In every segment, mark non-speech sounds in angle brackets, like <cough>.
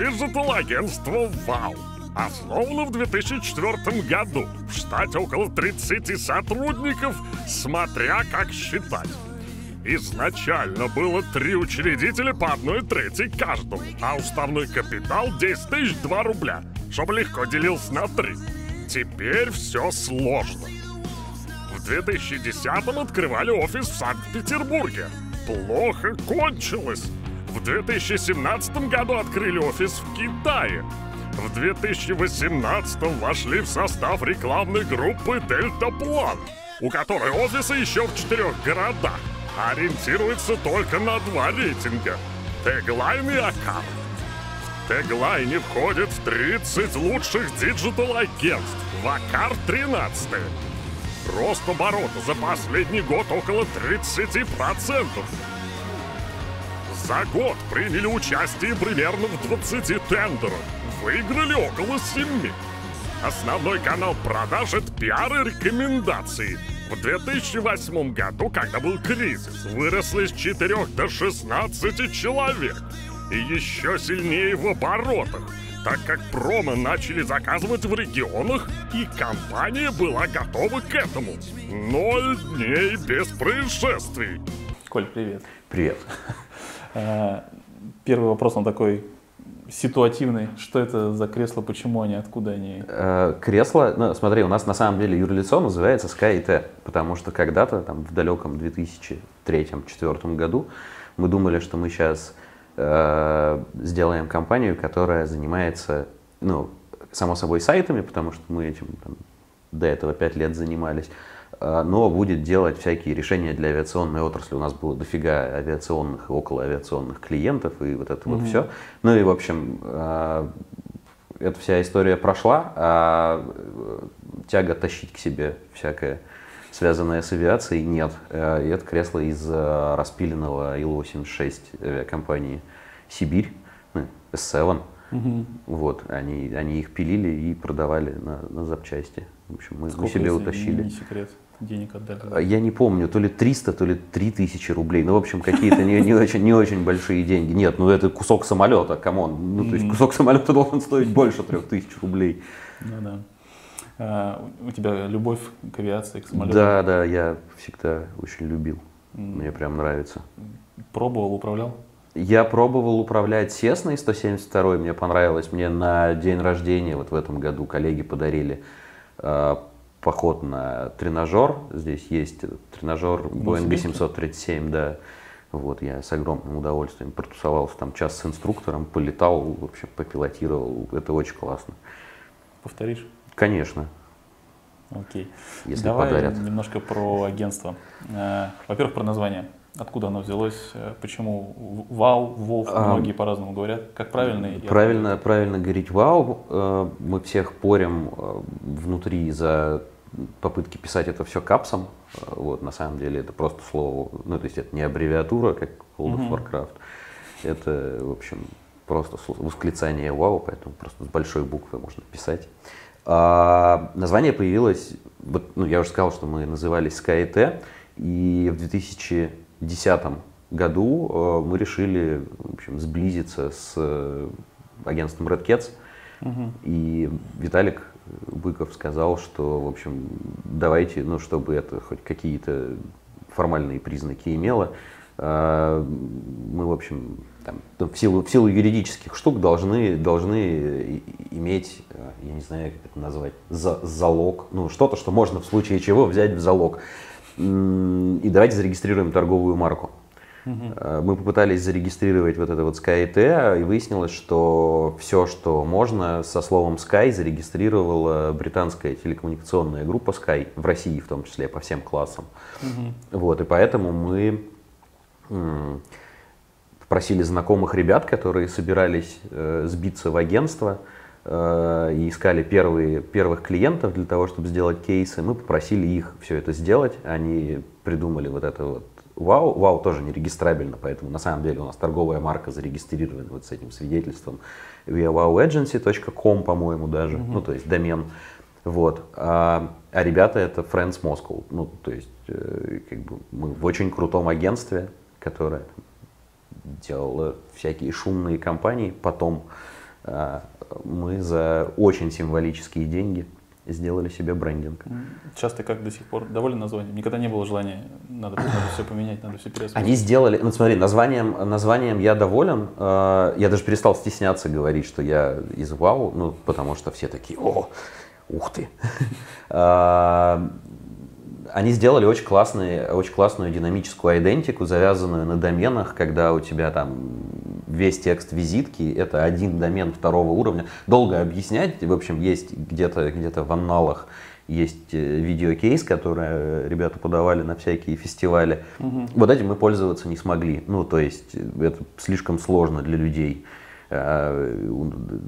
Диджитал-агентство «Вау». Основано в 2004 году. В штате около 30 сотрудников, смотря как считать. Изначально было три учредителя по одной трети каждому, а уставной капитал 10 тысяч 2 рубля, чтобы легко делился на три. Теперь все сложно. В 2010-м открывали офис в Санкт-Петербурге. Плохо кончилось. В 2017 году открыли офис в Китае. В 2018 вошли в состав рекламной группы «Дельта План», у которой офисы еще в четырех городах. Ориентируется только на два рейтинга – Tagline и АКАР. В Tagline е входит в 30 лучших digital -агентств, в АКАР 13 Рост оборота за последний год около 30%. За год приняли участие примерно в 20 тендерах. Выиграли около 7. Основной канал продаж — это пиар и рекомендации. В 2008 году, когда был кризис, выросли с 4 до 16 человек. И еще сильнее в оборотах, так как промо начали заказывать в регионах, и компания была готова к этому. Ноль дней без происшествий. Коль, привет. Привет. Э, Первый вопрос, он такой ситуативный. Что это за кресло, почему они, откуда они? Э, Кресло, ну, смотри, у нас на самом деле юрлицо называется SkyT, потому что когда-то, там, в далеком 2003-2004 году, мы думали, что мы сейчас э, сделаем компанию, которая занимается, ну, само собой, сайтами, потому что мы этим там, до этого 5 лет занимались, э, но будет делать всякие решения для авиационной отрасли. У нас было дофига авиационных и околоавиационных клиентов, и вот это вот все. Ну и, в общем, э, эта вся история прошла, а э, тяга тащить к себе всякое связанное с авиацией нет. И это кресло из распиленного Ил-86 авиакомпании «Сибирь», ну, S7. Вот, они, они их пилили и продавали на, на запчасти. В общем, мы, мы себе утащили. Не секрет, денег отдали. А Я не помню, то ли 300, то ли 3000 рублей. Ну, в общем, какие-то не, не, очень, не очень большие деньги. Нет, ну это кусок самолета, come on. Ну, то есть кусок самолета должен стоить больше 3000 рублей. Ну да. А, у тебя любовь к авиации, к самолетам? Да, да, я всегда очень любил. Мне прям нравится. Пробовал, управлял? Я пробовал управлять Сесной 172, мне понравилось. Мне на день рождения вот в этом году коллеги подарили э, поход на тренажер. Здесь есть тренажер Boeing Новосибирске? 737, да. Вот, я с огромным удовольствием протусовался там час с инструктором, полетал, в общем, попилотировал. Это очень классно. Повторишь? Конечно, Окей. если Давай подарят. немножко про агентство. Э, Во-первых, про название. Откуда оно взялось? Э, Почему Вау? А, Многие по-разному говорят. Как правильно? Правильно, правильно говорить вау. Э, Мы всех порем э, внутри за попытки писать это все капсом. Вот, на самом деле это просто слово, ну, то есть это не аббревиатура, как World of Warcraft. Это, в общем, просто восклицание вау, поэтому просто с большой буквы можно писать. А, название появилось, вот, ну, я уже сказал, что мы назывались SkyT, и в 2010 году э, мы решили, в общем, сблизиться с э, агентством Red Cats, и Виталик Быков сказал, что, в общем, давайте, ну, чтобы это хоть какие-то формальные признаки имело, э, мы, в общем, там, ну, в, силу, в силу юридических штук должны, должны иметь, я не знаю, как это назвать, за, залог, ну, что-то, что можно в случае чего взять в залог. И давайте зарегистрируем торговую марку. Э, Мы попытались зарегистрировать вот это вот SkyT, и выяснилось, что все, что можно, со словом Sky зарегистрировала британская телекоммуникационная группа Sky, в России в том числе, по всем классам. Вот, и поэтому мы м, попросили знакомых ребят, которые собирались э, сбиться в агентство и искали первые, первых клиентов для того, чтобы сделать кейсы. Мы попросили их все это сделать. Они придумали вот это вот Вау, Вау тоже не регистрабельно, поэтому на самом деле у нас торговая марка зарегистрирована вот с этим свидетельством via wowagency.com, по-моему, даже, ну, то есть домен. Вот. А, а ребята это Friends Moscow. Ну, то есть, э, как бы мы в очень крутом агентстве, которое делало всякие шумные компании. Потом э, мы за очень символические деньги сделали себе брендинг. Часто как до сих пор доволен названием? Никогда не было желания, надо, надо все поменять, надо все переосмыслить. Они сделали, ну смотри, названием, названием я доволен. Э, я даже перестал стесняться говорить, что я из ВАУ, ну потому что все такие, о, ух ты. <laughs> Э, они сделали очень, классный, очень классную динамическую идентику, завязанную на доменах, когда у тебя там весь текст визитки, это один домен второго уровня. Долго объяснять, в общем, есть где-то где в анналах есть э, видеокейс, который ребята подавали на всякие фестивали. Угу. Вот этим мы пользоваться не смогли. Ну, то есть э, это слишком сложно для людей. Э,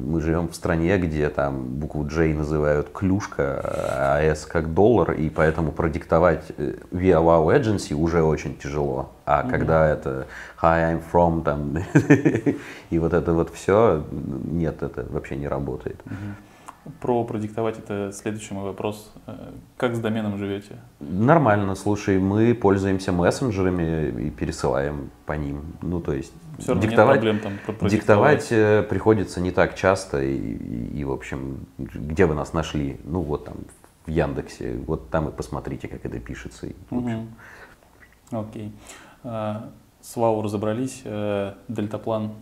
мы живем в стране, где там букву J называют клюшка, а S как доллар, и поэтому продиктовать э, via wow agency уже очень тяжело. А mm-hmm. когда это hi I'm from там <laughs> и вот это вот все, нет, это вообще не работает. Mm-hmm. Про продиктовать это следующий мой вопрос. Э, как с доменом живете? Нормально, слушай, мы пользуемся мессенджерами и пересылаем по ним. Ну, то есть Все равно диктовать, нет проблем там диктовать э, приходится не так часто. И, и, и, в общем, где вы нас нашли? Ну, вот там в Яндексе, вот там и посмотрите, как это пишется. И, угу. Окей. А, с ВАУ разобрались. Э, дельтаплан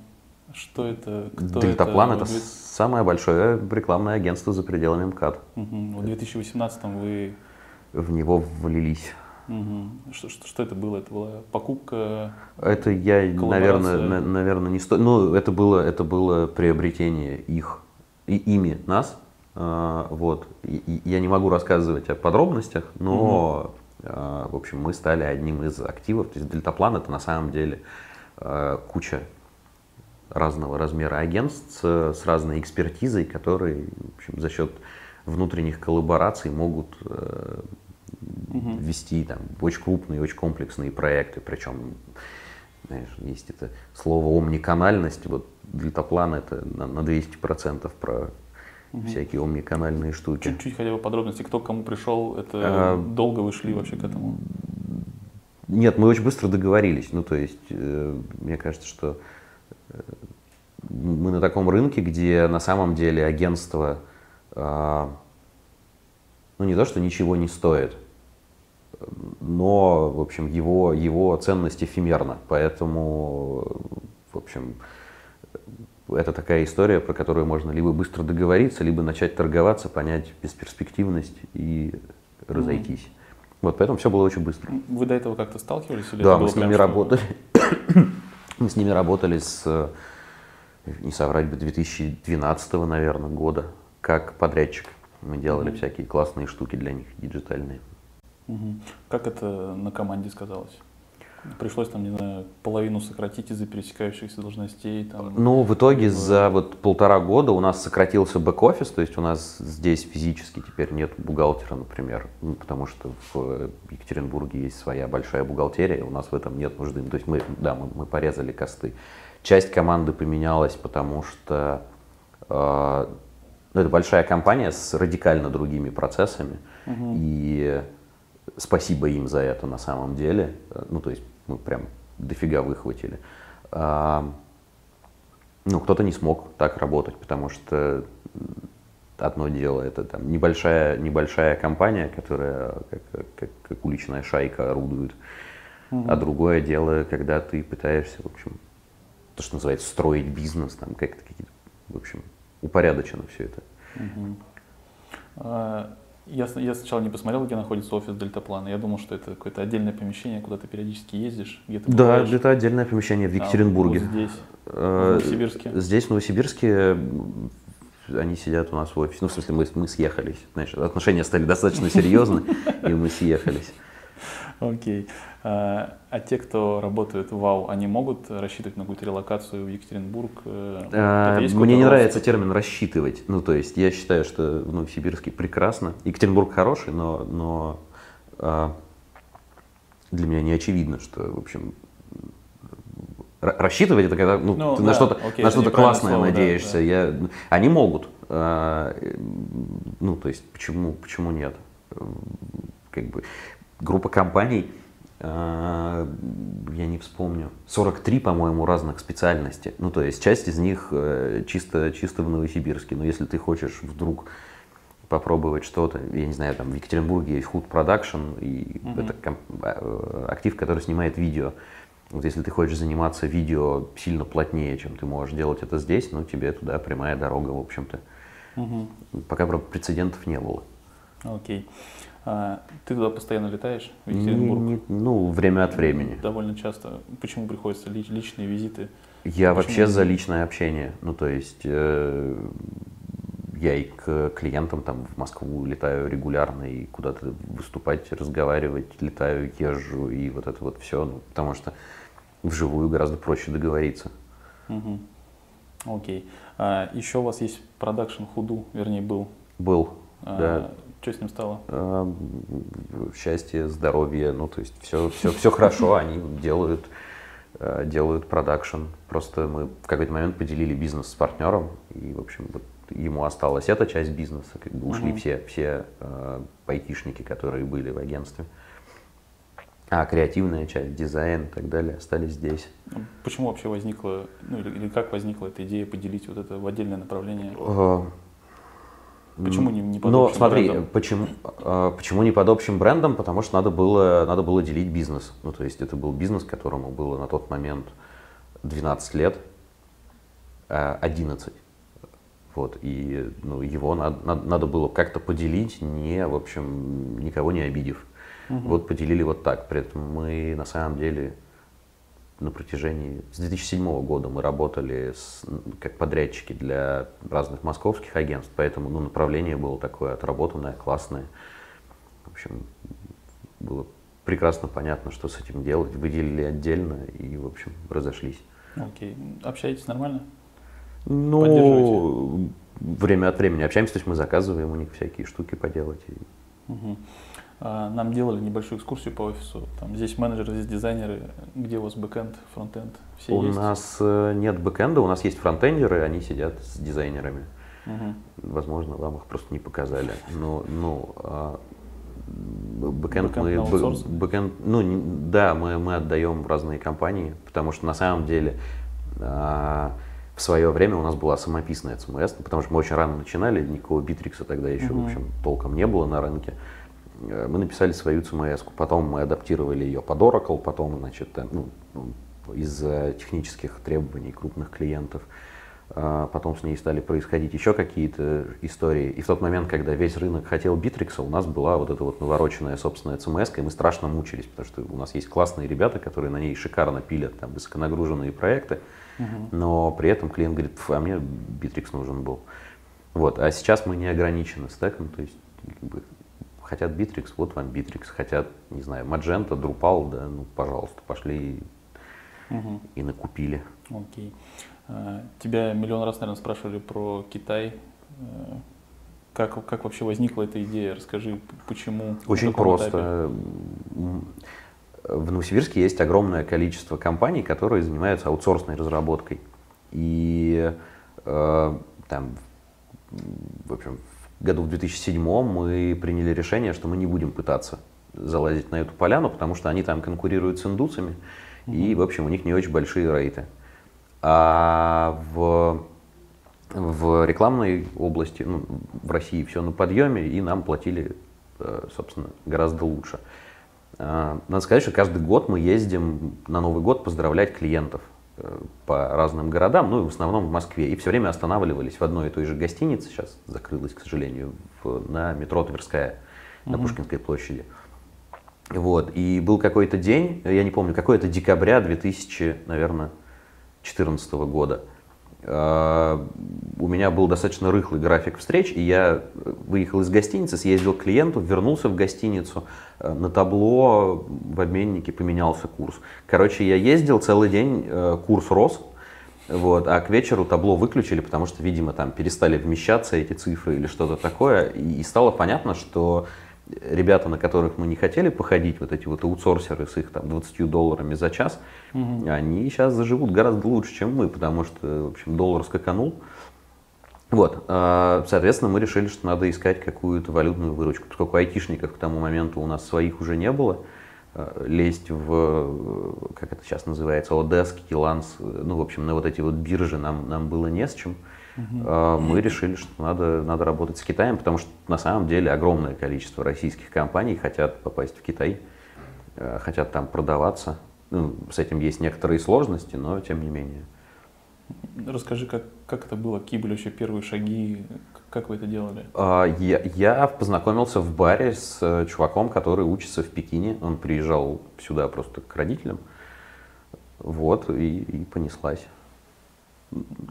что это? Кто Дельтаплан это, это самое большое рекламное агентство за пределами МКАД. Угу. В 2018 вы в него влились. Угу. Что, что, что это было? Это была покупка? Это я, наверное, на, наверное, не сто. Ну, это было, это было приобретение их и ими нас. А, вот. И, я не могу рассказывать о подробностях, но, угу. а, в общем, мы стали одним из активов. То есть Дельтаплан это на самом деле а, куча разного размера агентств с, с разной экспертизой, которые в общем, за счет внутренних коллабораций могут э, угу. вести там, очень крупные, очень комплексные проекты. Причем, знаешь, есть это слово омниканальность. Вот Deltaплан это на, на 200% про угу. всякие омниканальные штуки. Чуть-чуть хотя бы подробности, кто к кому пришел, это а, долго вы шли вообще к этому? Нет, мы очень быстро договорились. Ну, то есть, э, мне кажется, что мы на таком рынке, где на самом деле агентство, а, ну не то, что ничего не стоит, но, в общем, его, его ценность эфемерна. Поэтому, в общем, это такая история, про которую можно либо быстро договориться, либо начать торговаться, понять бесперспективность и разойтись. Mm-hmm. Вот, поэтому все было очень быстро. Вы до этого как-то сталкивались? Или да, мы с ними работали. <coughs> Мы с ними работали с, не соврать бы, 2012, наверное, года, как подрядчик. Мы делали mm-hmm. всякие классные штуки для них, диджитальные. Как это на команде сказалось? Пришлось там, не знаю, половину сократить из-за пересекающихся должностей. Там, ну, в итоге за вот полтора года у нас сократился бэк-офис, то есть у нас здесь физически теперь нет бухгалтера, например, ну, потому что в Екатеринбурге есть своя большая бухгалтерия, у нас в этом нет нужды. То есть мы, да, мы, мы порезали косты. Часть команды поменялась, потому что э, ну, это большая компания с радикально другими процессами, угу. и спасибо им за это на самом деле. Ну, то есть мы прям дофига выхватили. А, ну, кто-то не смог так работать, потому что одно дело это там небольшая, небольшая компания, которая как, как, как уличная шайка орудует, угу. а другое дело, когда ты пытаешься, в общем, то, что называется, строить бизнес, там как-то какие-то, в общем, упорядочено все это. Угу. А, я, я сначала не посмотрел, где находится офис Дельтаплана. Я думал, что это какое-то отдельное помещение, куда ты периодически ездишь. Где ты да, это отдельное помещение в Екатеринбурге. А, вот здесь, э, в Новосибирске. Здесь, в Новосибирске, они сидят у нас в офисе. Ну, в смысле, мы, мы съехались. Знаешь, отношения стали достаточно серьезны, и мы съехались. Окей. А, те, кто работают в ВАУ, они могут рассчитывать на какую-то релокацию в Екатеринбург? Э, а, мне не нравится термин рассчитывать. Ну, то есть я считаю, что в Новосибирске прекрасно. Екатеринбург хороший, но, но а, для меня не очевидно, что, в общем, рассчитывать это когда ну, ну, ты да, на что-то окей, на что-то классное слово, надеешься. Да, да. Я, они могут. А, ну, то есть, почему, почему нет? Как бы группа компаний я не вспомню, 43, по-моему, разных специальностей. Ну, то есть часть из них э, чисто, чисто в Новосибирске. Но если ты хочешь вдруг попробовать что-то, я не знаю, там в Екатеринбурге есть Food Production, и Мгм. это ком- э, актив, который снимает видео. Вот если ты хочешь заниматься видео сильно плотнее, чем ты можешь делать это здесь, ну, тебе туда прямая дорога, в общем-то. Мгм. Пока, правда, прецедентов не было. Окей. А, ты туда постоянно летаешь, в Не- Екатеринбург? не- ну, время от времени. Довольно часто. Почему приходится лич- личные визиты? Я Почему вообще за личное общение. Ну, то есть э, я и к клиентам там в Москву летаю регулярно и куда-то выступать, разговаривать, летаю, езжу и вот это вот все, ну, потому что вживую гораздо проще договориться. Мгм. Окей. А, еще у вас есть продакшн худу, вернее, был. Был, А, да. Что с ним стало? Э, счастье, здоровье, ну, то есть все, все, все хорошо, они делают, э, делают продакшн. Просто мы в какой-то момент поделили бизнес с партнером, и, в общем, вот ему осталась эта часть бизнеса, как бы ушли Мгм. все, все э, айтишники, которые были в агентстве. А креативная часть, дизайн и так далее остались здесь. Почему вообще возникла, ну или, или как возникла эта идея поделить вот это в отдельное направление? Почему не, не под Но общим смотри, брендом? почему, э, почему не под общим брендом? Потому что надо было, надо было делить бизнес. Ну, то есть это был бизнес, которому было на тот момент 12 лет, э, 11. Вот, и ну, его надо, надо, надо было как-то поделить, не, в общем, никого не обидев. Мгм. Вот поделили вот так. При этом мы на самом деле на протяжении... С 2007 года мы работали с- как подрядчики для разных московских агентств, поэтому ну, направление было такое отработанное, классное. В общем, было прекрасно понятно, что с этим делать. Выделили отдельно и, в общем, разошлись. Окей. Общаетесь нормально? Ну, время от времени общаемся, то есть мы заказываем у них всякие штуки поделать. и Мгм. А, Нам делали небольшую экскурсию по офису. Там здесь менеджеры, здесь дизайнеры. Где у вас бэкэнд, фронтенд? Все у есть? нас э, нет бэкэнда, у нас есть фронтендеры, они сидят с дизайнерами. Мгм. Возможно, вам их просто не показали. Но, ну, а, бэкэнд Бэкэнд мы, бэкэнд, ну, да, мы, мы отдаем в разные компании, потому что на самом деле а, в свое время у нас была самописная CMS, потому что мы очень рано начинали, никакого битрикса тогда еще, Мгм. в общем, толком не было на рынке. Э, Мы написали свою CMS, потом мы адаптировали ее под Oracle, потом, значит, э, ну, ну, из-за технических требований крупных клиентов, потом с ней стали происходить еще какие-то истории. И в тот момент, когда весь рынок хотел Битрикса, у нас была вот эта вот навороченная собственная CMS, и мы страшно мучились, потому что у нас есть классные ребята, которые на ней шикарно пилят там высоконагруженные проекты, но при этом клиент говорит, «Пф, а мне Битрикс нужен был. Вот. А сейчас мы не ограничены стеком, то есть как бы, хотят Битрикс, вот вам Битрикс, хотят, не знаю, Magento, Drupal, да, ну, пожалуйста, пошли и, Мгм. и накупили. Окей. А, Тебя миллион раз, наверное, спрашивали про Китай. Э, Как, как вообще возникла эта идея? Расскажи, почему? Очень просто. этапе? В Новосибирске есть огромное количество компаний, которые занимаются аутсорсной разработкой. И э, там, в общем, году в 2007 мы приняли решение, что мы не будем пытаться залазить на эту поляну, потому что они там конкурируют с индусами, и, в общем, у них не очень большие рейты. А в, в рекламной области, ну, в России все на подъеме, и нам платили, э, собственно, гораздо лучше. А, Надо сказать, что каждый год мы ездим на Новый год поздравлять клиентов по разным городам, ну и в основном в Москве. И все время останавливались в одной и той же гостинице, сейчас закрылась, к сожалению, в- на метро Тверская, на Мгм. Пушкинской площади. Вот, и был какой-то день, я не помню, какой-то декабря 2000, наверное, 2014 года. Э, У меня был достаточно рыхлый график встреч, и я выехал из гостиницы, съездил к клиенту, вернулся в гостиницу, э, на табло в обменнике поменялся курс. Короче, я ездил целый день, э, курс рос, вот, а к вечеру табло выключили, потому что, видимо, там перестали вмещаться эти цифры или что-то такое, и, и стало понятно, что ребята, на которых мы не хотели походить, вот эти вот аутсорсеры с их там 20 долларами за час, Мгм. они сейчас заживут гораздо лучше, чем мы, потому что, в общем, доллар скаканул. Вот, а, соответственно, мы решили, что надо искать какую-то валютную выручку, поскольку айтишников к тому моменту у нас своих уже не было, э, лезть в, э, как это сейчас называется, Одеск, Киланс, ну, в общем, на вот эти вот биржи нам, нам было не с чем. Э, Мы решили, что надо, надо работать с Китаем, потому что на самом деле огромное количество российских компаний хотят попасть в Китай, э, хотят там продаваться. Ну, с этим есть некоторые сложности, но тем не менее. Расскажи, как, как это было, какие были вообще первые шаги, как вы это делали? А, Я, я познакомился в баре с э, чуваком, который учится в Пекине. Он приезжал сюда просто к родителям. Вот, и, и понеслась.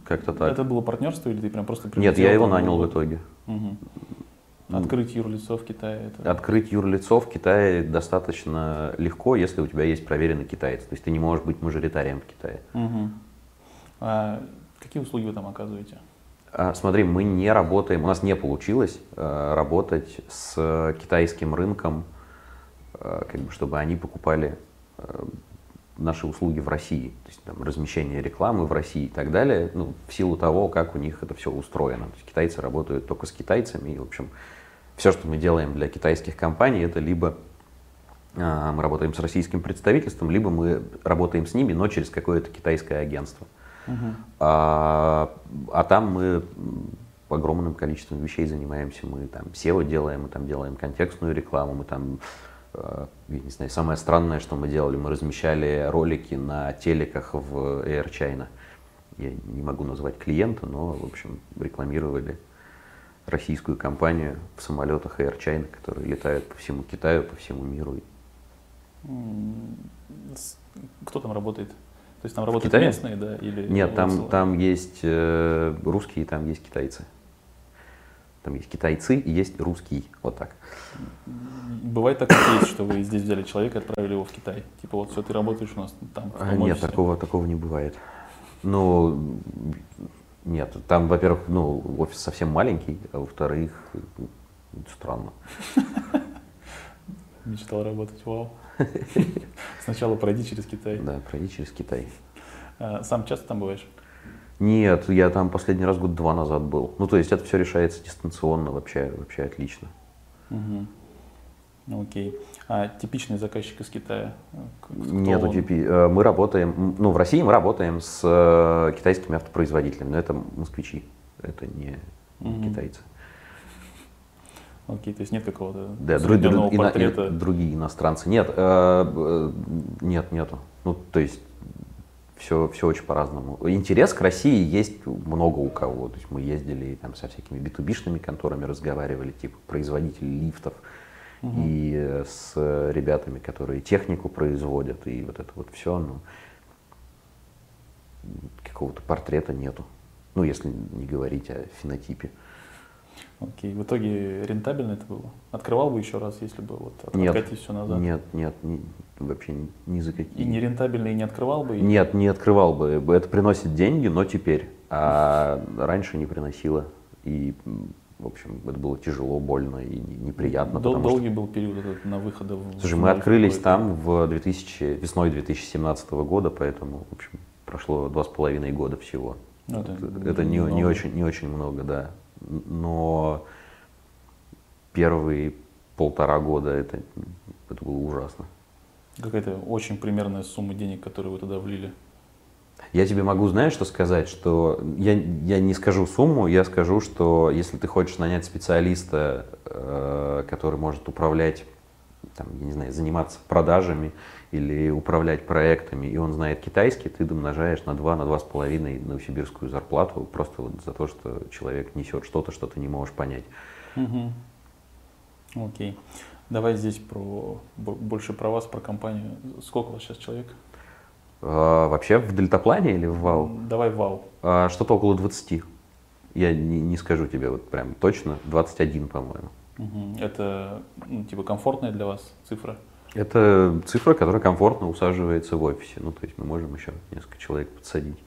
Как-то так. Это было партнерство или ты прям просто Нет, я его нанял в итоге. мгм. Открыть юрлицо в Китае. Это... Открыть юрлицо в Китае достаточно легко, если у тебя есть проверенный китаец. То есть ты не можешь быть мажоритарием в Китае. Мгм. А какие услуги вы там оказываете? А, Смотри, мы не работаем, у нас не получилось э, работать с китайским рынком, э, как бы, чтобы они покупали э, наши услуги в России, то есть там, размещение рекламы в России и так далее, ну, в силу того, как у них это все устроено. То есть китайцы работают только с китайцами, и, в общем, все, что мы делаем для китайских компаний, это либо а, мы работаем с российским представительством, либо мы работаем с ними, но через какое-то китайское агентство. Мгм. А, а там мы огромным количеством вещей занимаемся. Мы там SEO делаем, мы там делаем контекстную рекламу, мы там, э, я не знаю, самое странное, что мы делали, мы размещали ролики на телеках в Air China. Я не могу назвать клиента, но, в общем, рекламировали российскую компанию в самолетах Air China, которые летают по всему Китаю, по всему миру. Кто там работает? То есть там работают местные, да? Или Нет, там, там есть э, русские, там есть китайцы. Там есть китайцы и есть русский. Вот так. Бывает кейс, что вы здесь взяли человека и отправили его в Китай. Типа вот все, ты работаешь у нас там. А, Нет, такого, такого не бывает. Ну, нет, там, во-первых, ну, офис совсем маленький, а во-вторых, странно. <laughs> Мечтал работать, вау. <laughs> Сначала пройди через Китай. Да, пройди через Китай. А, Сам часто там бываешь? Нет, я там последний раз год два назад был. Ну, то есть это все решается дистанционно, вообще, вообще отлично. Ну, Окей. А типичный заказчик из Китая? кто Нету он? типи- э, Мы работаем, ну, в России мы работаем с э, китайскими автопроизводителями, но это москвичи, это не, Мгм. китайцы. Окей, то есть нет какого-то Да, дру- усредненного дру- ино- портрета. и- другие иностранцы. Нет, э, э, нет, нету. Ну, то есть все, все очень по-разному. Интерес к России есть много у кого. То есть мы ездили там со всякими b конторами, разговаривали, типа производителей лифтов, и э, с ребятами, которые технику производят, и вот это вот все. Ну, какого-то портрета нету. Ну, если не говорить о фенотипе. Окей, в итоге рентабельно это было? Открывал бы еще раз, если бы вот от- Нет, откатить все назад? нет, нет, ни- вообще ни, ни за какие. И не рентабельно, и не открывал бы? и- Нет, не открывал бы. Это приносит деньги, но теперь. А раньше не приносило. И, в общем, это было тяжело, больно и не- неприятно. Дол- потому что- долгий был период этот на выхода в Слушай, мы открылись там в 2000, весной 2017 года, поэтому, в общем, прошло два с половиной года всего. Ну, это Это, это не, не, очень, не очень много, да. Но первые полтора года это, это было ужасно. Какая-то очень примерная сумма денег, которую вы туда влили. Я тебе могу, знаешь, что сказать, что я, я не скажу сумму, я скажу, что если ты хочешь нанять специалиста, э, который может управлять, там, я не знаю, заниматься продажами или управлять проектами, и он знает китайский, ты домножаешь на 2, на 2,5 новосибирскую зарплату просто вот за то, что человек несет что-то, что ты не можешь понять. Мгм. Окей. Давай здесь про бо- больше про вас, про компанию. Сколько у вас сейчас человек? А, вообще в дельтаплане или в ВАУ? Давай вау. А, что-то около 20. Я не, не скажу тебе вот прям точно, 21, по-моему. Это ну, типа комфортная для вас цифра? Это цифра, которая комфортно усаживается в офисе. Ну, то есть мы можем еще несколько человек подсадить.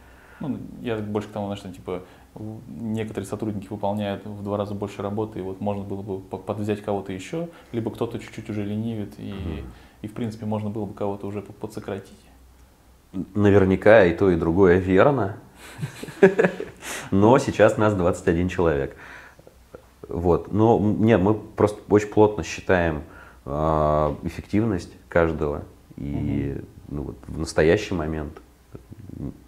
Ну, я больше к тому, что типа некоторые сотрудники выполняют в два раза больше работы, и вот можно было бы по- подвзять кого-то еще, либо кто-то чуть-чуть уже ленивит, и, и в принципе можно было бы кого-то уже по- подсократить. Наверняка и то, и другое верно. <laughs> Но сейчас нас 21 человек. Вот. Но м, нет, мы просто очень плотно считаем а, эффективность каждого. И ну, вот в настоящий момент,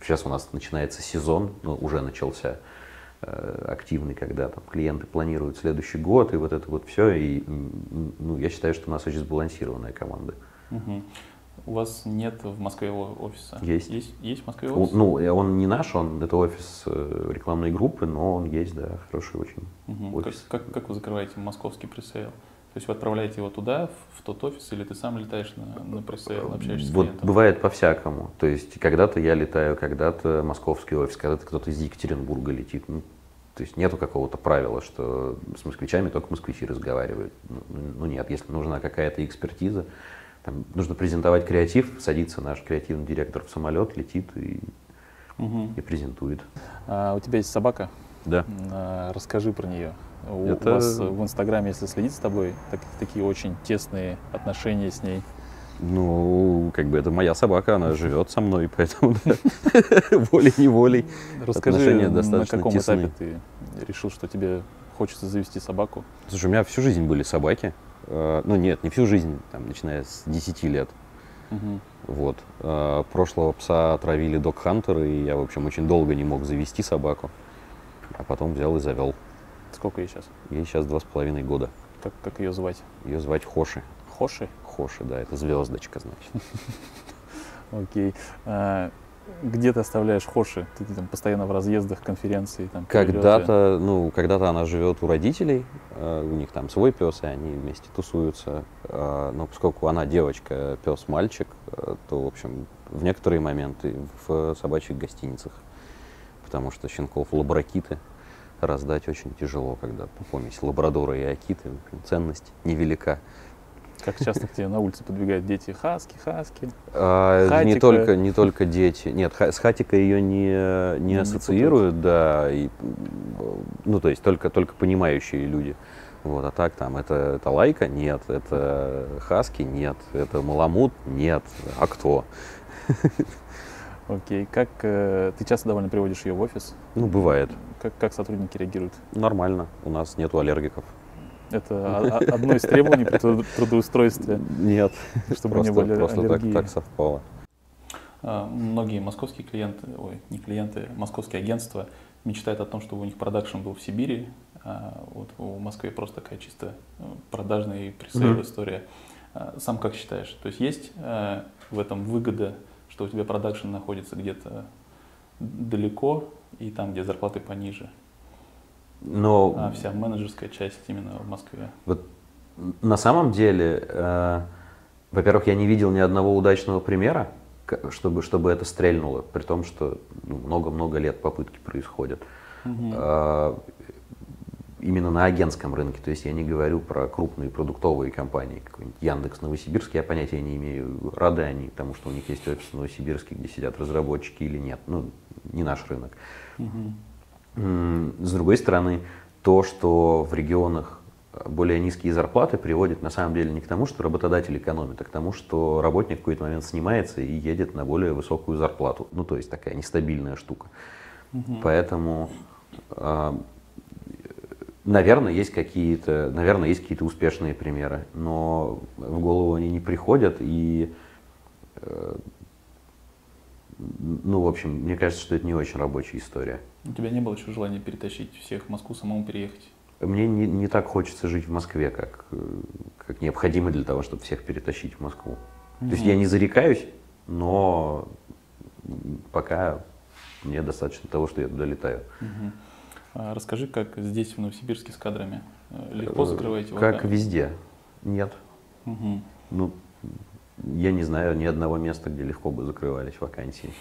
сейчас у нас начинается сезон, ну, уже начался э, активный, когда там клиенты планируют следующий год, и вот это вот все. И ну, я считаю, что у нас очень сбалансированная команда. Мгм. У вас нет в Москве офиса? Есть. Есть, есть в Москве офис? Ну, он не наш, он это офис э, рекламной группы, но он есть, да, хороший очень. Как, офис. как, как вы закрываете московский пресейл? То есть вы отправляете его туда, в, тот офис, или ты сам летаешь на, на пресейл, общаешься с Вот клиентом? бывает по-всякому. То есть когда-то я летаю, когда-то московский офис, когда-то кто-то из Екатеринбурга летит. Ну, то есть нету какого-то правила, что с москвичами только москвичи разговаривают. Ну, ну, нет, если нужна какая-то экспертиза, там, нужно презентовать креатив, садится наш креативный директор в самолет, летит и, Мгм. и презентует. А у тебя есть собака? Да. А, Расскажи про нее. У, Это- у вас в Инстаграме, если следить с тобой, так- такие очень тесные отношения с ней. Ну, как бы это моя собака, она живет со мной, <laughs> поэтому волей-неволей. Расскажи, на каком этапе ты решил, что тебе хочется завести собаку? Слушай, у меня всю жизнь были собаки. Э, Ну нет, не всю жизнь, там, начиная с 10 лет. Мгм. Вот. Э, Прошлого пса отравили док-хантеры, и я, в общем, очень долго не мог завести собаку. А потом взял и завел. Сколько ей сейчас? Ей сейчас два с половиной года. Как, как ее звать? Ее звать Хоши. Хоши? Хоши, да, это звездочка, значит. <laughs> Окей. Где ты оставляешь Хоши? Ты, там постоянно в разъездах, конференции, там? Когда-то, ну, когда-то она живет у родителей, э, у них там свой пес, и они вместе тусуются. Э, Но поскольку она девочка, пес мальчик, э, то, в общем, в некоторые моменты в собачьих гостиницах. Потому что щенков лабракиты раздать очень тяжело, когда помесь лабрадора и акиты, ценность невелика. Как часто к тебе на улице подбегают дети? Хаски, хаски. А, не только не только дети. Нет, с хатикой ее не, не Не ассоциируют, да. И, ну, то есть только, только понимающие люди. Вот, а так там это, это лайка? Нет. Это хаски? Нет. Это маламут? Нет. А кто? Окей. Как э, ты часто довольно приводишь ее в офис? Ну, бывает. Как, как сотрудники реагируют? Нормально. У нас нету аллергиков. Это одно из требований при труд- трудоустройстве, Нет. чтобы просто не были просто так, аллергии. так совпало. А, Многие московские клиенты, ой, не клиенты, московские агентства мечтают о том, чтобы у них продакшн был в Сибири. А вот в Москве просто такая чисто э, продажная и presale Мгм. история. А Сам как считаешь? То есть есть э, в этом выгода, что у тебя продакшн находится где-то далеко и там, где зарплаты пониже, Но а вся менеджерская часть именно в Москве? Вот на самом деле, э, во-первых, я не видел ни одного удачного примера, чтобы, чтобы это стрельнуло, при том, что ну, много-много лет попытки происходят. Э, именно на агентском рынке, то есть я не говорю про крупные продуктовые компании, какой-нибудь Яндекс Новосибирск, я понятия не имею, рады они тому, что у них есть офис в Новосибирске, где сидят разработчики или нет, ну, не наш рынок. Мгм. С другой стороны, то, что в регионах более низкие зарплаты, приводит на самом деле не к тому, что работодатель экономит, а к тому, что работник в какой-то момент снимается и едет на более высокую зарплату. Ну, то есть такая нестабильная штука. Поэтому, а, наверное, есть какие-то, наверное, есть какие-то успешные примеры, но в голову они не приходят и э, ну, в общем, мне кажется, что это не очень рабочая история. У тебя не было еще желания перетащить всех в Москву, самому переехать? Мне не, не так хочется жить в Москве, как, э, как необходимо для того, чтобы всех перетащить в Москву. То есть я не зарекаюсь, но пока мне достаточно того, что я туда летаю. Мгм. А Расскажи, как здесь, в Новосибирске, с кадрами? Э, Легко Э, закрываете Как вакансии? везде. Нет. Мгм. Ну, я не знаю ни одного места, где легко бы закрывались вакансии.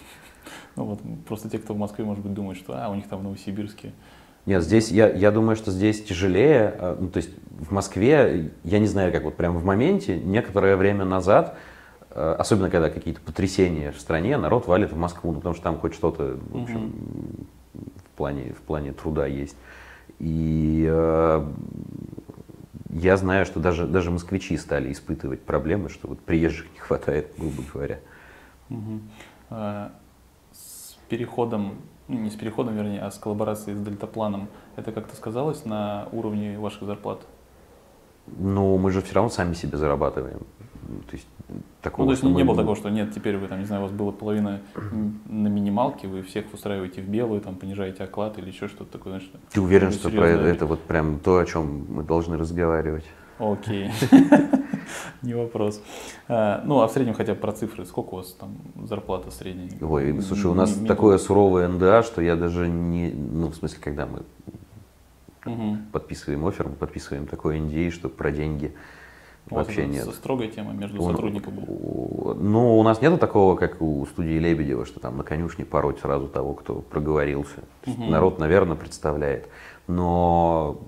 Ну вот, просто те, кто в Москве, может быть, думают, что а, у них там в Новосибирске. Нет, здесь я, я думаю, что здесь тяжелее. а, Ну, то есть в Москве, я не знаю, как вот прямо в моменте, некоторое время назад, э, особенно когда какие-то потрясения в стране, народ валит в Москву, ну, потому что там хоть что-то, в общем, в плане, в плане труда есть. И э, я знаю, что даже, даже москвичи стали испытывать проблемы, что вот приезжих не хватает, грубо говоря. Мгм. Переходом, ну не с переходом, вернее, а с коллаборацией с Дельтапланом, это как-то сказалось на уровне ваших зарплат? Ну, мы же все равно сами себе зарабатываем. То есть такого, ну, то есть не, не мы- было такого, что нет, теперь вы там, не знаю, у вас была половина на минималке, вы всех устраиваете в белую, там понижаете оклад или еще что-то такое, знаешь, Ты уверен, что про это, это вот прям то, о чем мы должны разговаривать? Окей, <laughs> не вопрос. А, Ну, а в среднем хотя бы про цифры, сколько у вас там зарплата средняя? Ой, слушай, у нас такое суровое НДА, что я даже не... Ну, в смысле, когда мы подписываем офер, мы подписываем такой NDA, что про деньги вообще нет. строгая тема между сотрудниками. Ну, у нас нету такого, как у студии Лебедева, что там на конюшне пороть сразу того, кто проговорился. Народ, наверное, представляет. Но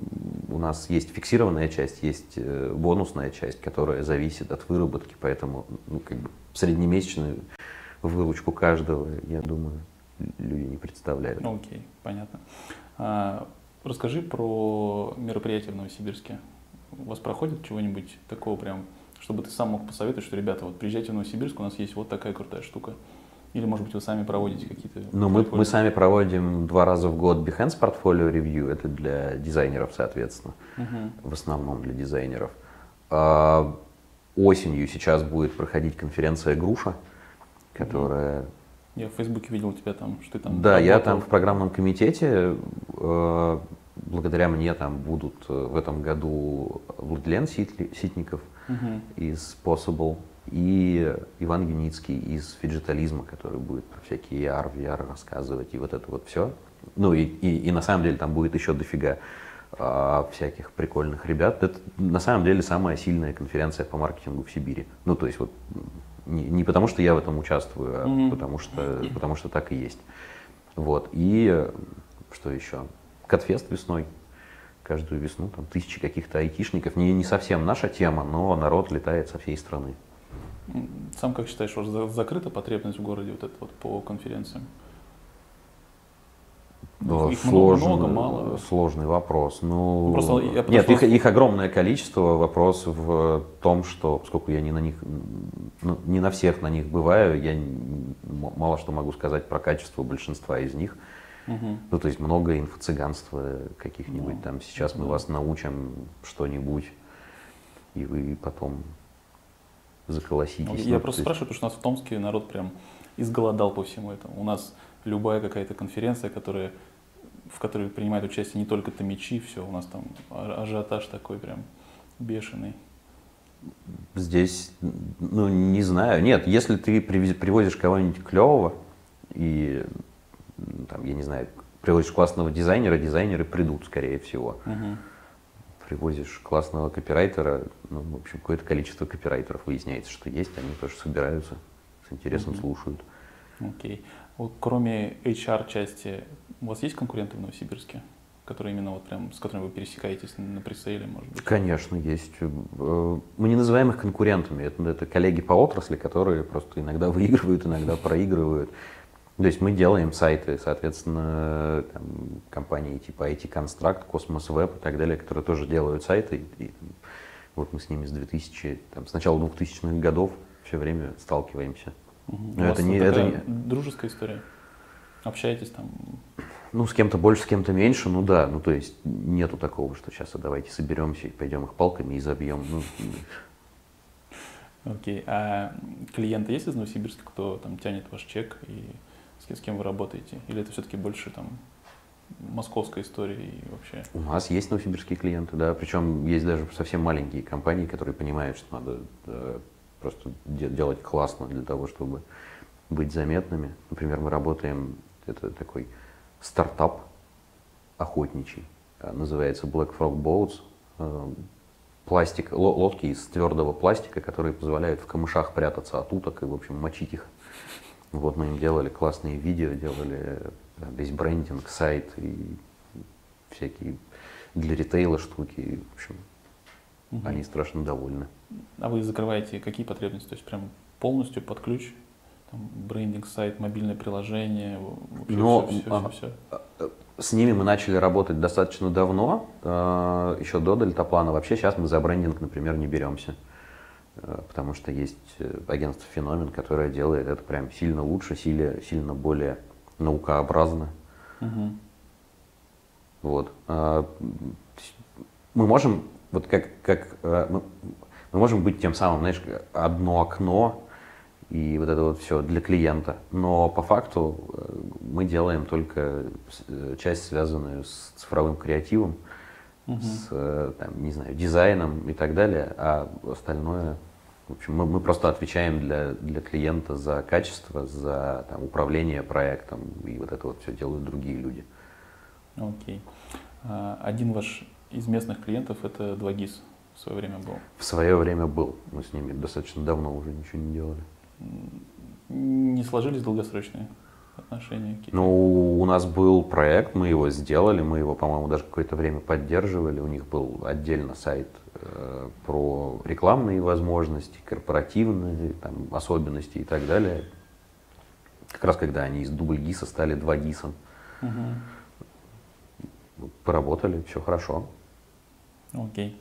у нас есть фиксированная часть, есть э, бонусная часть, которая зависит от выработки, поэтому ну, как бы среднемесячную выручку каждого, я думаю, люди не представляют. Ну, Окей, понятно. А, Расскажи про мероприятия в Новосибирске. У вас проходит чего-нибудь такого прям, чтобы ты сам мог посоветовать, что, ребята, вот приезжайте в Новосибирск, у нас есть вот такая крутая штука. Или, может быть, вы сами проводите какие-то... Ну, мы, портфолио? мы сами проводим два раза в год Behance Portfolio Review, это для дизайнеров, соответственно. Мгм. в основном для дизайнеров. А, Осенью сейчас будет проходить конференция «Груша», которая... Я в Фейсбуке видел тебя там, что ты там Да, я работал. там в программном комитете. э, Благодаря мне там будут э, в этом году Владлен Ситли- Ситников Мгм. из Possible и Иван Юницкий из фиджитализма, который будет про всякие AR, VR рассказывать и вот это вот все. Ну и, и, и на самом деле там будет еще дофига а, всяких прикольных ребят. Это на самом деле самая сильная конференция по маркетингу в Сибири. Ну то есть вот не, не потому, что я в этом участвую, а Мгм. потому, что, потому что так и есть. Вот. И э, что еще? CodeFest весной. Каждую весну там тысячи каких-то айтишников. Не, не совсем наша тема, но народ летает со всей страны. Сам как считаешь, у вас за- закрыта потребность в городе вот это вот по конференциям? Да, Их сложный, много, мало. сложный вопрос. Ну, Ну, просто я потому нет, их, их огромное количество. Вопрос в том, что поскольку я не на них, ну, не на всех на них бываю, я мало что могу сказать про качество большинства из них. Мгм. Ну, то есть много инфо-цыганства каких-нибудь Ну, там. Сейчас мы да. вас научим что-нибудь, и вы потом заколоситесь. Я Ну, просто то есть- спрашиваю, потому что у нас в Томске народ прям изголодал по всему этому. У нас любая какая-то конференция, которая, в которой принимают участие не только томичи, все, у нас там а- ажиотаж такой прям бешеный. Здесь, ну, не знаю. Нет, если ты привозишь кого-нибудь клевого и, там, я не знаю, привозишь классного дизайнера, дизайнеры придут, скорее всего. Мгм. Привозишь классного копирайтера, ну, в общем, какое-то количество копирайтеров выясняется, что есть, они тоже собираются, с интересом Мгм. слушают. Окей. Вот кроме HR-части, у вас есть конкуренты в Новосибирске, которые именно вот прям, с которыми вы пересекаетесь на пресейле, может быть? Конечно, есть. Э, Мы не называем их конкурентами, это, это коллеги по отрасли, которые просто иногда <laughs> выигрывают, иногда проигрывают. То есть мы делаем сайты, соответственно, там, компании типа IT Construct, Cosmos Web и так далее, которые тоже делают сайты. И, вот мы с ними с 2000, там, с начала 2000-х годов все время сталкиваемся. Мгм. Ну, У вас это не- это дружеская история? Общаетесь там? Ну, с кем-то больше, с кем-то меньше, ну да, ну то есть нету такого, что сейчас а давайте соберемся и пойдем их палками и забьем. Ну, Окей. А клиенты есть из Новосибирска, кто там тянет ваш чек и с кем, вы работаете? Или это все-таки больше там московская история и вообще? У нас есть новосибирские клиенты, да, причем есть даже совсем маленькие компании, которые понимают, что надо э, просто де- делать классно для того, чтобы быть заметными. Например, мы работаем, это такой стартап охотничий, э, называется Black Frog Boats. Э, Пластик, ло- лодки из твердого пластика, которые позволяют в камышах прятаться от уток и, в общем, мочить их. Вот мы им делали классные видео, делали э, весь брендинг, сайт и всякие для ритейла штуки. И, В общем, Мгм. они страшно довольны. А вы закрываете какие потребности? То есть прям полностью под ключ? Там, брендинг, сайт, мобильное приложение, вообще Но, все, все, ага. все, С ними мы начали работать достаточно давно, э, еще до дельтаплана. Вообще сейчас мы за брендинг, например, не беремся. Э, Потому что есть э, агентство «Феномен», которое делает это прям сильно лучше, сильно, сильно более наукообразно. Вот. А, Мы можем вот как, как э, мы, мы можем быть тем самым, знаешь, одно окно и вот это вот все для клиента. Но по факту э, мы делаем только э, часть, связанную с цифровым креативом, угу. с, э, там, не знаю, дизайном и так далее, а остальное, в общем, мы, мы просто отвечаем для, для клиента за качество, за там, управление проектом, и вот это вот все делают другие люди. Окей. А, один ваш из местных клиентов это 2GIS в свое время был? В свое время был. Мы с ними достаточно давно уже ничего не делали. Не сложились долгосрочные отношения? Ну, у нас был проект, мы его сделали, мы его, по-моему, даже какое-то время поддерживали. У них был отдельно сайт э, про рекламные возможности, корпоративные там, особенности и так далее. Как раз когда они из дубль ГИСа стали два ГИСом. Угу. Поработали, все хорошо. Окей.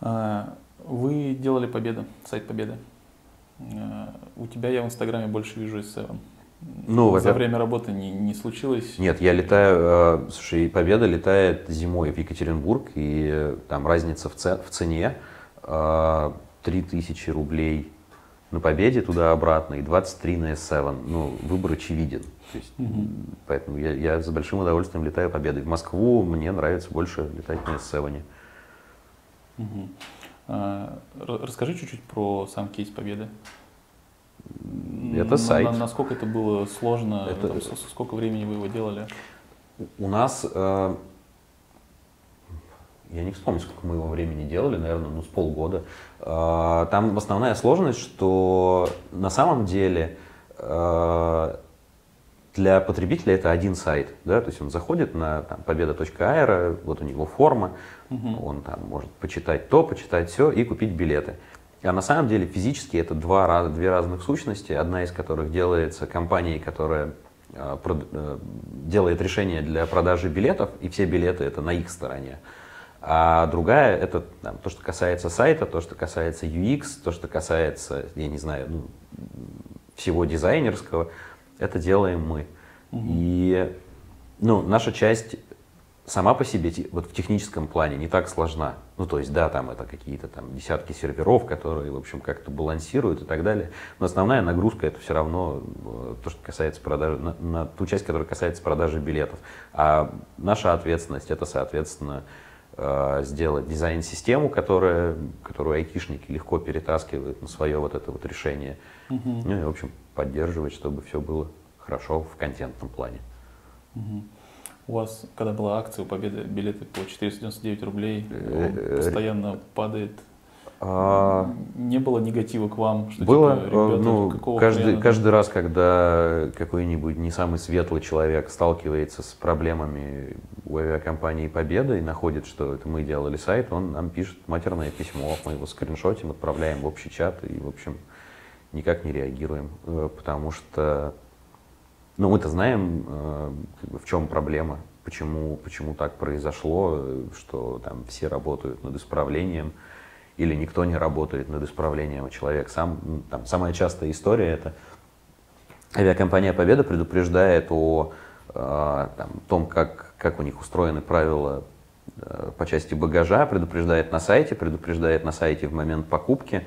А, вы делали Победу, сайт Победы. Э, у тебя я в Инстаграме больше вижу из Seven. Ну, За время работы не, не случилось? Нет, я летаю, э, слушай, Победа летает зимой в Екатеринбург, и э, там разница в, ц, в цене э, 3000 рублей на Победе туда-обратно и 23 на S7. Ну, выбор очевиден. То есть, угу. Поэтому я, я с большим удовольствием летаю Победой. В Москву мне нравится больше летать на S7. Угу. А, расскажи чуть-чуть про сам кейс Победы. Это сайт. На, насколько это было сложно? Это... Там, сколько времени вы его делали? У нас, э, я не вспомню, сколько мы его времени делали, наверное, ну с полгода. Э, там основная сложность, что на самом деле э, для потребителя это один сайт, да, то есть он заходит на там, победа.аэро, вот у него форма, угу. он там может почитать то, почитать все и купить билеты. А на самом деле физически это два, две разных сущности, одна из которых делается компанией, которая э, э, делает решение для продажи билетов, и все билеты это на их стороне. А другая это там, то, что касается сайта, то, что касается UX, то, что касается, я не знаю, ну, всего дизайнерского, это делаем мы. Угу. И ну, наша часть сама по себе вот в техническом плане не так сложна. Ну, то есть, да, там это какие-то там десятки серверов, которые, в общем, как-то балансируют и так далее. Но основная нагрузка это все равно э, то, что касается продажи, на, на ту часть, которая касается продажи билетов. А наша ответственность это, соответственно, э, сделать дизайн-систему, которая, которую айтишники легко перетаскивают на свое вот это вот решение. Угу. Ну и, в общем, поддерживать, чтобы все было хорошо в контентном плане. Угу. У вас, когда была акция у Победы, билеты по 499 рублей, он э, постоянно падает. А... Не было негатива к вам? Что, было. Типа, ребята, ну, каждый, хрена? каждый раз, когда какой-нибудь не самый светлый человек сталкивается с проблемами у авиакомпании Победа и находит, что это мы делали сайт, он нам пишет матерное письмо, мы его скриншотим, отправляем в общий чат и, в общем, никак не реагируем, э, потому что но мы-то знаем, э, как бы, в чем проблема, почему, почему так произошло, что там все работают над исправлением, или никто не работает над исправлением, а человек сам, там, самая частая история это авиакомпания Победа предупреждает о э, там, том, как, как у них устроены правила э, по части багажа, предупреждает на сайте, предупреждает на сайте в момент покупки,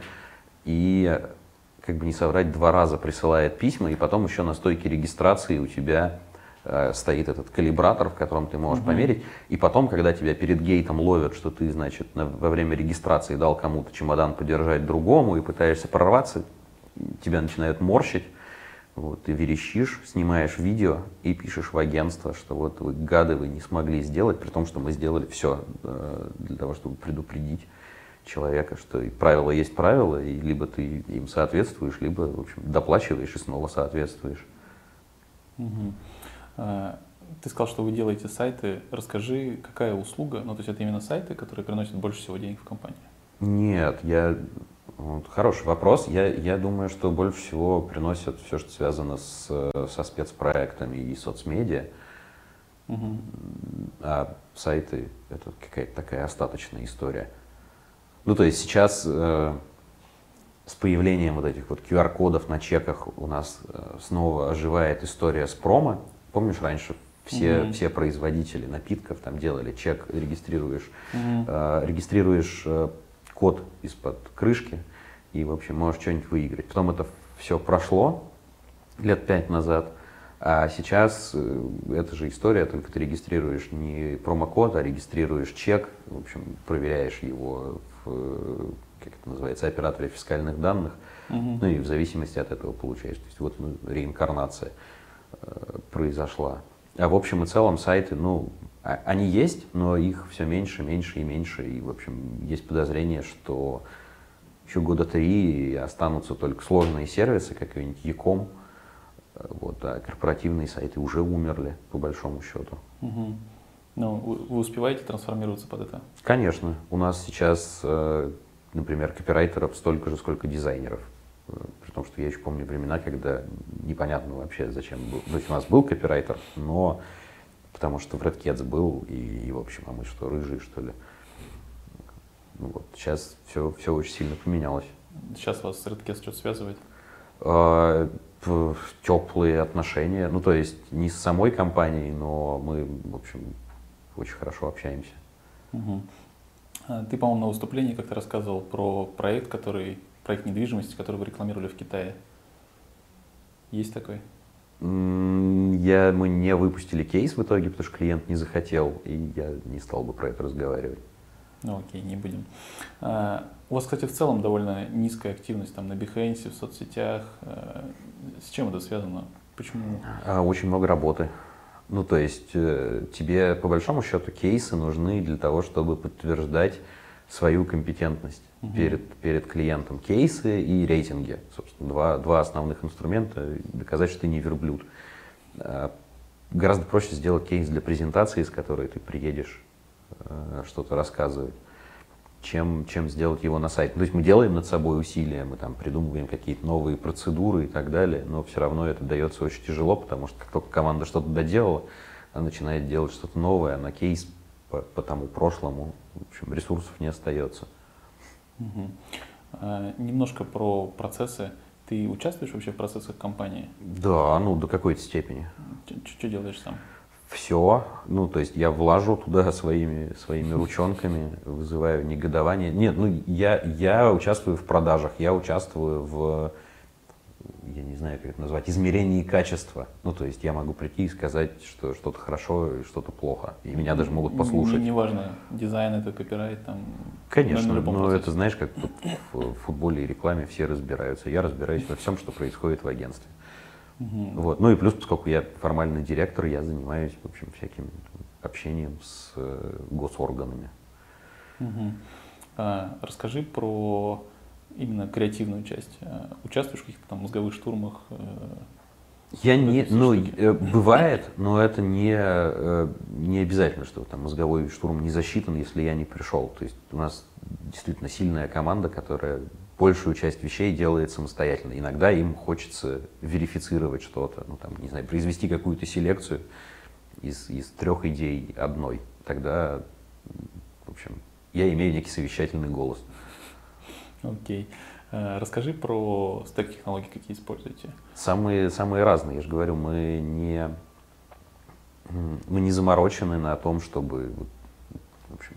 и как бы не соврать, два раза присылает письма, и потом еще на стойке регистрации у тебя э, стоит этот калибратор, в котором ты можешь угу. померить. И потом, когда тебя перед гейтом ловят, что ты, значит, на, во время регистрации дал кому-то чемодан подержать другому и пытаешься прорваться, тебя начинают морщить. Вот, ты верещишь, снимаешь видео и пишешь в агентство, что вот вы гады, вы не смогли сделать, при том, что мы сделали все э, для того, чтобы предупредить человека, что и правила есть правила, и либо ты им соответствуешь, либо, в общем, доплачиваешь и снова соответствуешь. Угу. Ты сказал, что вы делаете сайты. Расскажи, какая услуга, ну, то есть это именно сайты, которые приносят больше всего денег в компанию? Нет, я... Вот, хороший вопрос. Я, я думаю, что больше всего приносят все, что связано с, со спецпроектами и соцмедиа. Угу. А сайты — это какая-то такая остаточная история. Ну, то есть сейчас э, с появлением вот этих вот QR-кодов на чеках у нас э, снова оживает история с промо. Помнишь, раньше Все, Мгм. все производители напитков там делали чек, регистрируешь, Мгм. э, регистрируешь э, код из-под крышки и, в общем, можешь что-нибудь выиграть. Потом это все прошло лет пять назад, а сейчас э, эта же история, только ты регистрируешь не промокод, а регистрируешь чек, в общем, проверяешь его как это называется, операторе фискальных данных, Мгм. ну и в зависимости от этого получаешь. То есть вот ну, реинкарнация э, произошла. А в общем и целом сайты, ну, а- они есть, но их все меньше, меньше и меньше. И, в общем, есть подозрение, что еще года три останутся только сложные сервисы, как какой-нибудь Яком, э, вот, а корпоративные сайты уже умерли, по большому счету. Мгм. Ну, вы, успеваете трансформироваться под это? Конечно, у нас сейчас, э, например, копирайтеров столько же, сколько дизайнеров. Э, При том, что я еще помню времена, когда непонятно вообще, зачем был. То есть у нас был копирайтер, но потому что в Red Cats был, и, и, в общем, а мы что, рыжие, что ли? Ну вот, сейчас все, все очень сильно поменялось. Сейчас вас с Redcast что-то связывает? теплые отношения, ну то есть не с самой компанией, но мы, в общем, очень хорошо общаемся. А, Ты, по-моему, на выступлении как-то рассказывал про проект, который, проект недвижимости, который вы рекламировали в Китае. Есть такой? Я, мы не выпустили кейс в итоге, потому что клиент не захотел, и я не стал бы про это разговаривать. Ну окей, не будем. А, У вас, кстати, в целом довольно низкая активность там на Behance, в соцсетях. А, С чем это связано? Почему? А, Очень много работы. Ну, то есть э, тебе, по большому счету, кейсы нужны для того, чтобы подтверждать свою компетентность Мгм. перед, перед клиентом. Кейсы и рейтинги, собственно, два, два основных инструмента, доказать, что ты не верблюд. А, Гораздо проще сделать кейс для презентации, с которой ты приедешь э, что-то рассказывать, чем, чем сделать его на сайте. То есть мы делаем над собой усилия, мы там придумываем какие-то новые процедуры и так далее, но все равно это дается очень тяжело, потому что как только команда что-то доделала, она начинает делать что-то новое, а на кейс по, по тому прошлому, в общем, ресурсов не остается. Мгм. А, Немножко про процессы. Ты участвуешь вообще в процессах компании? Да, ну до какой-то степени. Что делаешь сам? Все, ну то есть я влажу туда своими, своими <laughs> ручонками, вызываю негодование. Нет, ну я, я участвую в продажах, я участвую в, я не знаю, как это назвать, измерении качества. Ну то есть я могу прийти и сказать, что что-то хорошо и что-то плохо, и меня даже могут послушать. Не- Неважно, дизайн это, копирайт там. Конечно, но процессе. это знаешь, как в футболе и рекламе все разбираются. Я разбираюсь во всем, что происходит в агентстве. Мгм. Вот. Ну и плюс, поскольку я формальный директор, я занимаюсь, в общем, всяким общением с э, госорганами. Мгм. А, Расскажи про именно креативную часть. А, Участвуешь в каких-то там мозговых штурмах? э, Я не, ну, штуки. э, бывает, но это не, э, не обязательно, что там мозговой штурм не засчитан, если я не пришел. То есть у нас действительно сильная команда, которая большую часть вещей делает самостоятельно. Иногда им хочется верифицировать что-то, ну там, не знаю, произвести какую-то селекцию из, из трех идей одной. Тогда, в общем, я имею некий совещательный голос. Окей. А, Расскажи про стек технологий, какие используете. Самые, самые разные, я же говорю, мы не, мы не заморочены на том, чтобы в общем,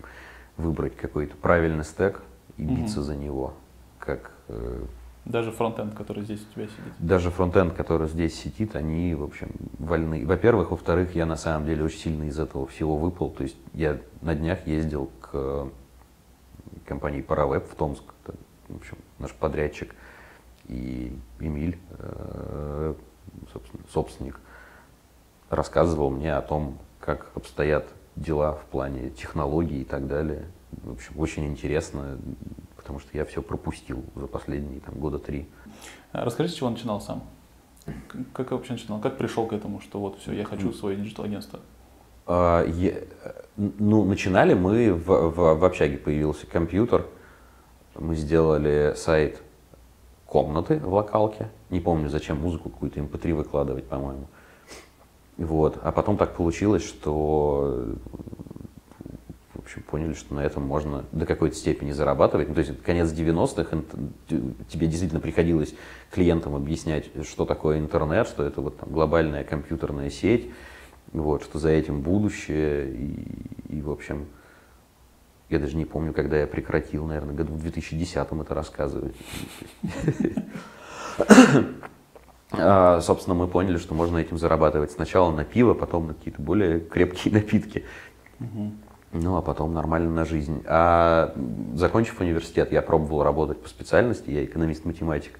выбрать какой-то правильный стек и биться за него. Как э, Даже фронтенд, который здесь у тебя сидит. даже фронтенд, который здесь сидит, они, в общем, вольны. Во-первых, во-вторых, я на самом деле очень сильно из этого всего выпал. То есть я на днях ездил к э, компании Paraweb в Томск, это, в общем, наш подрядчик, и Эмиль, э, собственно, собственник, рассказывал мне о том, как обстоят дела в плане технологий и так далее. В общем, очень интересно, потому что я все пропустил за последние там, года три. А Расскажи, с чего начинал сам. Как вообще начинал? Как пришел к этому, что вот все, я хочу свое digital-агентство? А, е- ну, начинали мы, в, в, в общаге появился компьютер, мы сделали сайт комнаты в локалке, не помню, зачем музыку какую-то mp3 выкладывать, по-моему. Вот. А потом так получилось, что общем, поняли, что на этом можно до какой-то степени зарабатывать. Ну, то есть конец 90-х, ин- тебе действительно приходилось клиентам объяснять, что такое интернет, что это вот там глобальная компьютерная сеть, вот, что за этим будущее, и, и, в общем, я даже не помню, когда я прекратил, наверное, году в 2010 это рассказывать. А, собственно, мы поняли, что можно этим зарабатывать сначала на пиво, потом на какие-то более крепкие напитки. Ну, а потом нормально на жизнь. А закончив университет, я пробовал работать по специальности, я экономист-математик.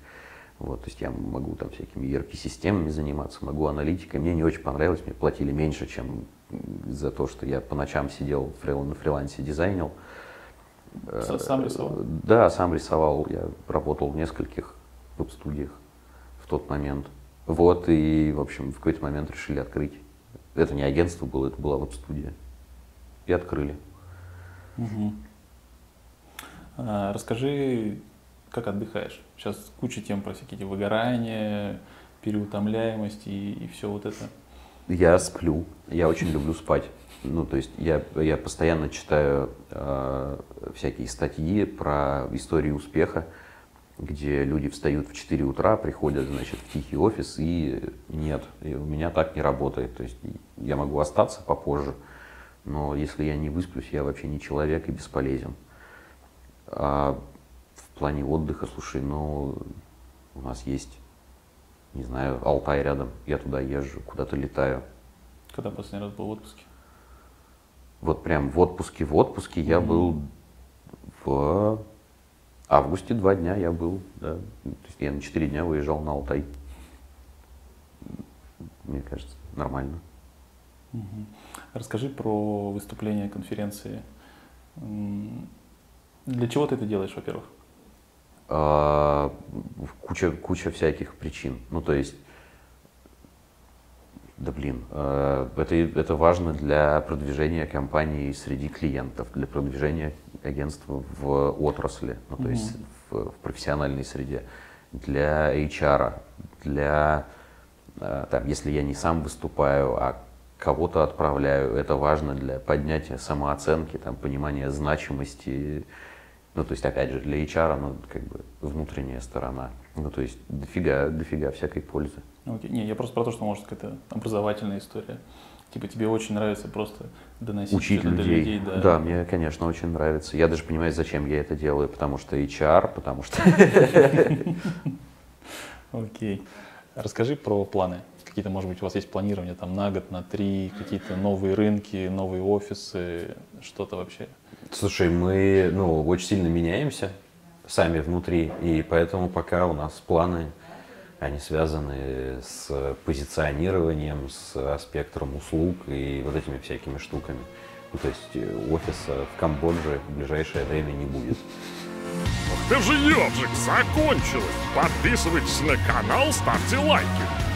Вот, то есть я могу там всякими ERP-системами заниматься, могу аналитикой. Мне не очень понравилось, мне платили меньше, чем за то, что я по ночам сидел на фрилансе, дизайнил. Сам рисовал? Да, сам рисовал. Я работал в нескольких веб-студиях в тот момент. Вот, и, в общем, в какой-то момент решили открыть. Это не агентство было, это была веб-студия. И открыли. Угу. А, расскажи, как отдыхаешь? Сейчас куча тем про всякие выгорания, переутомляемость и, и все вот это. Я сплю. Я очень люблю спать. Ну, то есть я, я постоянно читаю э, всякие статьи про историю успеха, где люди встают в 4 утра, приходят, значит, в тихий офис, и нет, и у меня так не работает. То есть я могу остаться попозже, но если я не высплюсь, я вообще не человек и бесполезен. А в плане отдыха, слушай, ну, у нас есть, не знаю, Алтай рядом, я туда езжу, куда-то летаю. Когда последний раз был в отпуске? Вот прям в отпуске, в отпуске я был в августе два дня я был, да. То есть я на четыре дня выезжал на Алтай. Мне кажется, нормально. Угу. Расскажи про выступление конференции. Для чего ты это делаешь, во-первых? А, куча, куча всяких причин. Ну, то есть, да блин, а, это, это важно для продвижения компании среди клиентов, для продвижения агентства в отрасли, ну, то mm-hmm. есть в, в профессиональной среде, для HR, для, а, там, если я не сам выступаю, а кого-то отправляю, это важно для поднятия самооценки, там, понимания значимости. Ну, то есть, опять же, для HR, ну, как бы внутренняя сторона. Ну, то есть, дофига, дофига всякой пользы. Окей. Не, я просто про то, что, может, какая-то образовательная история. Типа тебе очень нравится просто доносить Учить людей. до людей. Да. да, мне, конечно, очень нравится. Я даже понимаю, зачем я это делаю, потому что HR, потому что... <laughs> Окей. Расскажи про планы какие-то, может быть, у вас есть планирование там на год, на три, какие-то новые рынки, новые офисы, что-то вообще? Слушай, мы ну, очень сильно меняемся сами внутри, и поэтому пока у нас планы, они связаны с позиционированием, с спектром услуг и вот этими всякими штуками. Ну, то есть э, офиса в Камбодже в ближайшее время не будет. Ах ты же ежик, закончилось! Подписывайтесь на канал, ставьте лайки.